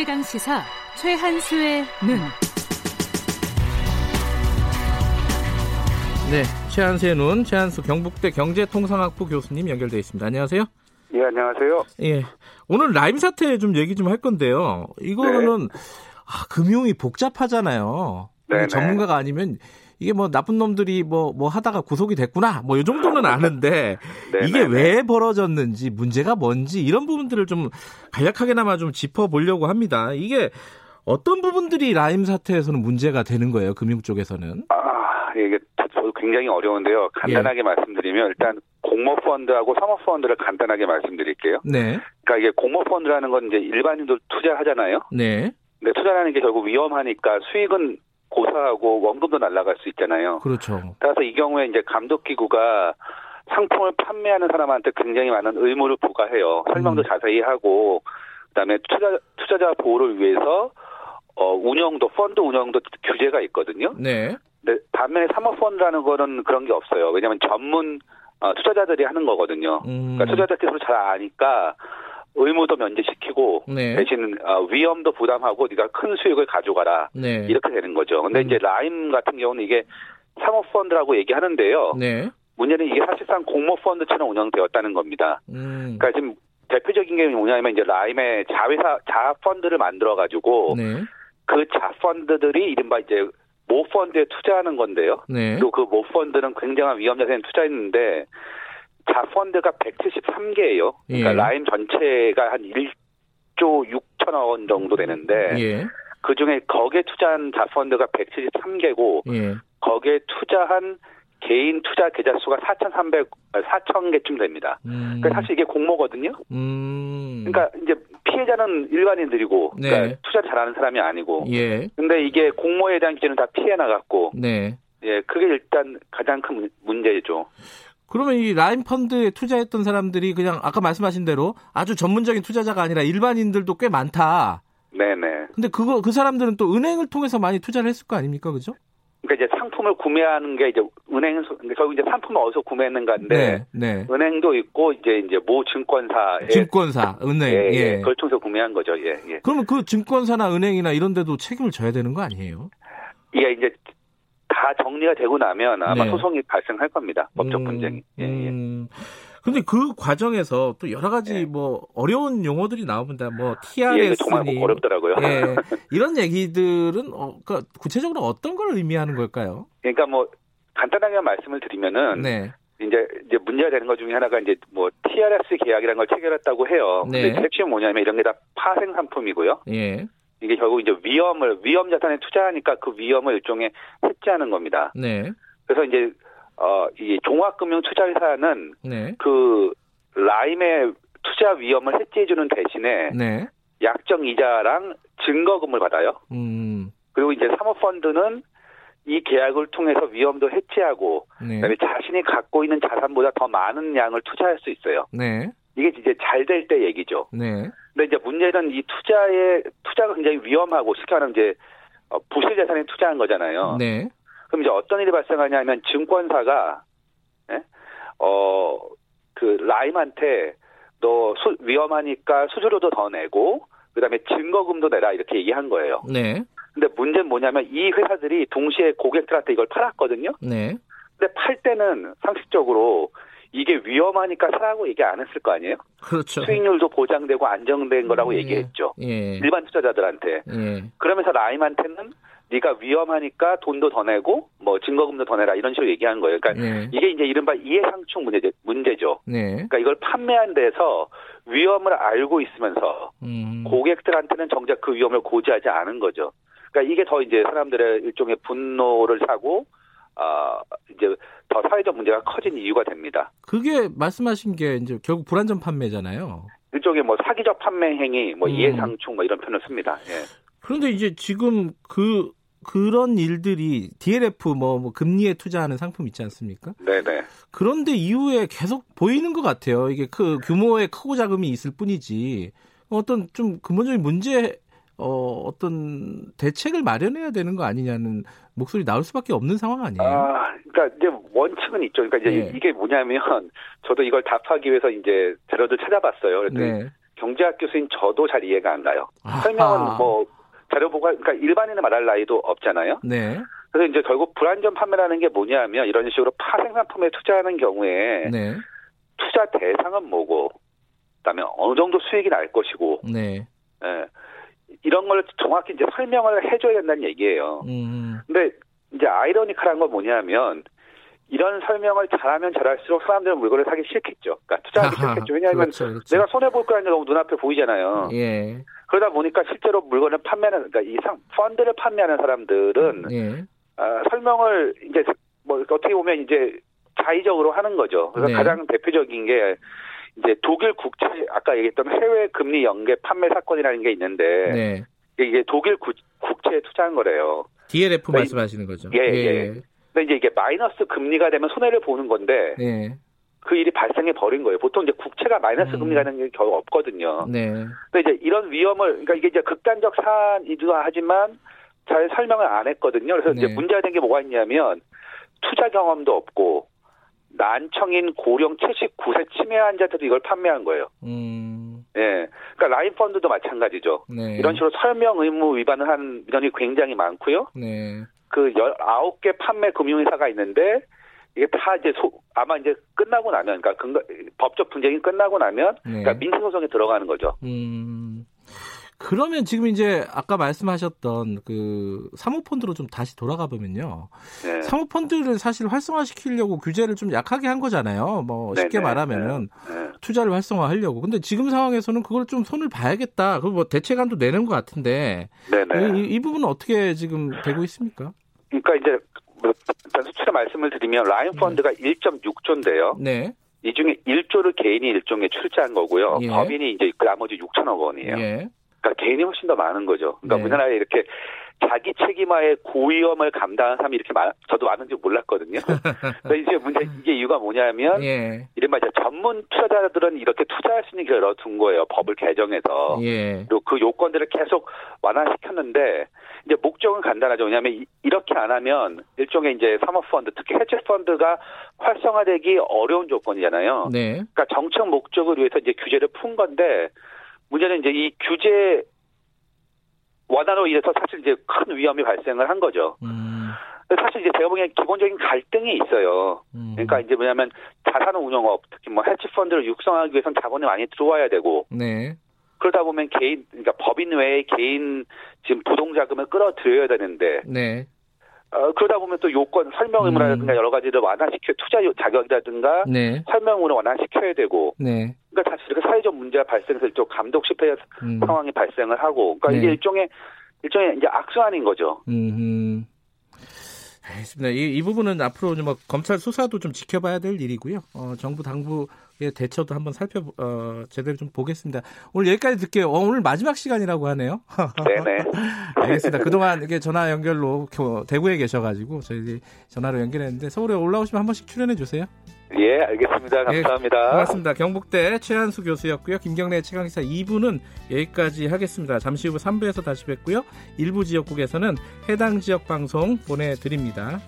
최강 시사 최한수의 눈. 네, 최한수의 눈, 최한수 경북대 경제통상학부 교수님 연결돼 있습니다. 안녕하세요. 예, 안녕하세요. 예, 오늘 라임 사태 좀 얘기 좀 할 건데요. 이거는 네. 아, 금융이 복잡하잖아요. 네, 전문가가 아니면 이게 뭐 나쁜 놈들이 뭐뭐 뭐 하다가 구속이 됐구나 뭐 이 정도는 아는데 이게 왜 벌어졌는지 문제가 뭔지 이런 부분들을 좀 간략하게나마 좀 짚어보려고 합니다. 이게 어떤 부분들이 라임 사태에서는 문제가 되는 거예요 금융 쪽에서는? 아 이게 저도 굉장히 어려운데요. 간단하게 예. 말씀드리면 일단 공모펀드하고 사모펀드를 간단하게 말씀드릴게요. 네. 그러니까 이게 공모펀드라는 건 이제 일반인도 투자하잖아요. 네. 근데 투자라는 게 결국 위험하니까 수익은 고사하고 원금도 날라갈 수 있잖아요. 그렇죠. 따라서 이 경우에 이제 감독 기구가 상품을 판매하는 사람한테 굉장히 많은 의무를 부과해요. 설명도 음. 자세히 하고 그다음에 투자 투자자 보호를 위해서 어 운영도 펀드 운영도 규제가 있거든요. 네. 근데 반면에 사모펀드라는 거는 그런 게 없어요. 왜냐하면 전문 어, 투자자들이 하는 거거든요. 음. 그러니까 투자자들이 잘 아니까 의무도 면제시키고 네. 대신 어, 위험도 부담하고 네가 큰 수익을 가져가라 네. 이렇게 되는 거죠. 근데 음. 이제 라임 같은 경우는 이게 사모펀드라고 얘기하는데요. 네. 문제는 이게 사실상 공모 펀드처럼 운영되었다는 겁니다. 음. 그러니까 지금 대표적인 게 뭐냐면 이제 라임의 자회사 자펀드를 만들어 가지고 네. 그 자펀드들이 이른바 이제 모 펀드에 투자하는 건데요. 네. 그리고 그 모 펀드는 굉장한 위험 자산에 투자했는데 자펀드가 173개예요. 그러니까 예. 라임 전체가 한 1조 6천억 원 정도 되는데 예. 그 중에 거기에 투자한 자펀드가 173개고 예. 거기에 투자한 개인 투자 계좌 수가 4,300, 4,000개쯤 됩니다. 음. 그러니까 사실 이게 공모거든요. 음. 그러니까 이제 피해자는 일반인들이고, 네. 그러니까 투자 잘하는 사람이 아니고. 예. 근데 이게 공모에 대한 기준은 다 피해 나갔고. 네. 예, 그게 일단 가장 큰 문제죠. 그러면 이 라인 펀드에 투자했던 사람들이 그냥 아까 말씀하신 대로 아주 전문적인 투자자가 아니라 일반인들도 꽤 많다. 네네. 근데 그거 그 사람들은 또 은행을 통해서 많이 투자를 했을 거 아닙니까, 그죠? 그러니까 이제 상품을 구매하는 게 이제 은행 결국 이제 상품을 어디서 구매했는가인데 네, 네. 은행도 있고 이제 이제 모 증권사 증권사 은행 예, 예, 예. 그걸 통해서 구매한 거죠. 예, 예. 그러면 그 증권사나 은행이나 이런 데도 책임을 져야 되는 거 아니에요? 예, 이제 다 정리가 되고 나면 아마 네. 소송이 발생할 겁니다. 법적 음, 분쟁이. 예, 예. 음. 근데 그 과정에서 또 여러 가지 네. 뭐 어려운 용어들이 나옵니다. 뭐 TRS니 예, 정말 어렵더라고요. 예, 이런 얘기들은 어, 그러니까 구체적으로 어떤 걸 의미하는 걸까요? 그러니까 뭐 간단하게 말씀을 드리면은 네. 이제 이제 문제가 되는 것 중에 하나가 이제 뭐 TRS 계약이라는 걸 체결했다고 해요. 네. 근데 핵심은 뭐냐면 이런 게 다 파생 상품이고요. 예. 이게 결국 이제 위험을 위험 자산에 투자하니까 그 위험을 일종의 해지하는 겁니다. 네. 그래서 이제 어이 종합금융 투자회사는 네. 그 라임의 투자 위험을 해지해주는 대신에 네. 약정 이자랑 증거금을 받아요. 음. 그리고 이제 사모펀드는 이 계약을 통해서 위험도 해지하고 네. 그다음에 자신이 갖고 있는 자산보다 더 많은 양을 투자할 수 있어요. 네. 이게 이제 잘 될 때 얘기죠. 네. 근데 이제 문제는 이 투자의 투자가 굉장히 위험하고 쉽게 말하면 이제 어, 부실 자산에 투자한 거잖아요. 네. 그럼 이제 어떤 일이 발생하냐면 증권사가 예? 어그 라임한테 너 수, 위험하니까 수수료도 더 내고 그다음에 증거금도 내라 이렇게 얘기한 거예요. 네. 근데 문제는 뭐냐면 이 회사들이 동시에 고객들한테 이걸 팔았거든요. 네. 근데 팔 때는 상식적으로 이게 위험하니까 사라고 얘기 안 했을 거 아니에요? 그렇죠. 수익률도 보장되고 안정된 거라고 예. 얘기했죠. 예. 일반 투자자들한테. 예. 그러면서 라임한테는 네가 위험하니까 돈도 더 내고 뭐 증거금도 더 내라 이런 식으로 얘기한 거예요. 그러니까 예. 이게 이제 이른바 이해상충 문제, 문제죠. 네. 그러니까 이걸 판매한 데서 위험을 알고 있으면서 음. 고객들한테는 정작 그 위험을 고지하지 않은 거죠. 그러니까 이게 더 이제 사람들의 일종의 분노를 사고 아 이제 더 사회적 문제가 커진 이유가 됩니다. 그게 말씀하신 게 이제 결국 불안전 판매잖아요. 일종의 뭐 사기적 판매 행위, 뭐 음. 이해상충 뭐 이런 표현을 씁니다. 예. 그런데 이제 지금 그 그런 일들이 DLF 뭐, 뭐 금리에 투자하는 상품 있지 않습니까? 네네. 그런데 이후에 계속 보이는 것 같아요. 이게 그 규모의 크고 작음이 있을 뿐이지 어떤 좀 근본적인 문제 어, 어떤 대책을 마련해야 되는 거 아니냐는 목소리 나올 수밖에 없는 상황 아니에요? 아, 그러니까 이제 원칙은 있죠. 그러니까 이제 네. 이게 뭐냐면 저도 이걸 답하기 위해서 이제 자료를 찾아봤어요. 그랬더니 네. 경제학 교수인 저도 잘 이해가 안 가요. 아하. 설명은 뭐 자료 보고 그러니까 일반인은 말할 나이도 없잖아요. 네. 그래서 이제 결국 불안전 판매라는 게 뭐냐면 이런 식으로 파생 상품에 투자하는 경우에 네. 투자 대상은 뭐고 그다음에 어느 정도 수익이 날 것이고 네. 예. 이런 걸 정확히 이제 설명을 해줘야 된다는 얘기예요. 음. 근데 이제 아이러니컬한 건 뭐냐면 이런 설명을 잘하면 잘할수록 사람들은 물건을 사기 싫겠죠. 그러니까 투자하기 싫겠죠. 왜냐하면 그렇죠, 그렇죠. 내가 손해 볼 거라는 게 너무 눈앞에 보이잖아요. 예. 그러다 보니까 실제로 물건을 판매하는 그러니까 이 상, 펀드를 판매하는 사람들은 예. 아, 설명을 이제 뭐 어떻게 보면 이제 자의적으로 하는 거죠. 그래서 네. 가장 대표적인 게 이제 독일 국채 아까 얘기했던 해외 금리 연계 판매 사건이라는 게 있는데 네. 이게 독일 구, 국채에 투자한 거래요. DLF 네. 말씀하시는 거죠. 예, 예. 근데 이제 이게 마이너스 금리가 되면 손해를 보는 건데 네. 그 일이 발생해 버린 거예요. 보통 이제 국채가 마이너스 음. 금리가 되는 게 겨우 없거든요. 네. 근데 이제 이런 위험을 그러니까 이게 이제 극단적 사안이기도 하지만 잘 설명을 안 했거든요. 그래서 네. 이제 문제가 된 게 뭐가 있냐면 투자 경험도 없고 난청인 고령 79세 치매 환자들도 이걸 판매한 거예요. 음. 예. 그러니까 라인 펀드도 마찬가지죠. 네. 이런 식으로 설명 의무 위반을 한 민원이 굉장히 많고요. 네. 그 19개 판매 금융회사가 있는데 이게 다 이제 소, 아마 이제 끝나고 나면 그러니까 근거, 법적 분쟁이 끝나고 나면 네. 그러니까 민사 소송에 들어가는 거죠. 음. 그러면 지금 이제 아까 말씀하셨던 그 사모펀드로 좀 다시 돌아가 보면요. 네. 사모펀드를 사실 활성화시키려고 규제를 좀 약하게 한 거잖아요. 뭐 쉽게 네네. 말하면은 네. 투자를 활성화하려고. 근데 지금 상황에서는 그걸 좀 손을 봐야겠다. 그뭐 대책안도 내는 것 같은데 네네. 이, 이 부분은 어떻게 지금 되고 있습니까? 그러니까 이제 뭐 일단 수치로 말씀을 드리면 라인 펀드가 1.6조인데요. 네. 이 중에 1조를 개인이 일종의 출자한 거고요. 예. 법인이 이제 그 나머지 6천억 원이에요. 예. 그러니까 개인이 훨씬 더 많은 거죠. 그러니까 네. 우리나라에 이렇게 자기 책임하에 고위험을 감당하는 사람이 이렇게 많, 저도 많은지 몰랐거든요. 근데 이제 문제 이게 이유가 뭐냐면 예. 이른바 이제 전문 투자자들은 이렇게 투자할 수 있는 기회를 얻어둔 거예요. 법을 개정해서. 예. 그리고 그 요건들을 계속 완화시켰는데 이제 목적은 간단하죠. 왜냐하면 이- 이렇게 안 하면 일종의 이제 사모펀드 특히 해치 펀드가 활성화되기 어려운 조건이잖아요. 네. 그러니까 정책 목적을 위해서 이제 규제를 푼 건데 문제는 이제 이 규제 완화로 인해서 사실 이제 큰 위험이 발생을 한 거죠. 음. 사실 이제 제가 보기엔 기본적인 갈등이 있어요. 음. 그러니까 이제 뭐냐면 자산 운용업 특히 뭐 해치 펀드를 육성하기 위해서는 자본이 많이 들어와야 되고 네. 그러다 보면 개인 그러니까 법인 외에 개인 지금 부동 자금을 끌어들여야 되는데 네. 어, 그러다 보면 또 요건 설명 의무라든가 음. 여러 가지를 완화시켜 투자 요- 자격이라든가 네. 설명 의무를 완화시켜야 되고 네. 그러니까 사실 이렇게 사회적 문제가 발생해서 일종 감독 실패 음. 상황이 발생을 하고 그러니까 네. 이게 일종의 일종의 이제 악순환인 거죠. 음. 알겠습니다. 이, 이 부분은 앞으로 좀뭐 검찰 수사도 좀 지켜봐야 될 일이고요. 어, 정부 당국의 대처도 한번 살펴 어, 제대로 좀 보겠습니다. 오늘 여기까지 듣게요. 어, 오늘 마지막 시간이라고 하네요. 네네. 알겠습니다. 그동안 이게 전화 연결로 겨- 대구에 계셔가지고 저희 전화로 연결했는데 서울에 올라오시면 한 번씩 출연해 주세요. 예, 알겠습니다. 예, 감사합니다. 고맙습니다. 경북대 최한수 교수였고요. 김경래 최강기사 2부는 여기까지 하겠습니다. 잠시 후 3부에서 다시 뵙고요. 일부 지역국에서는 해당 지역 방송 보내드립니다.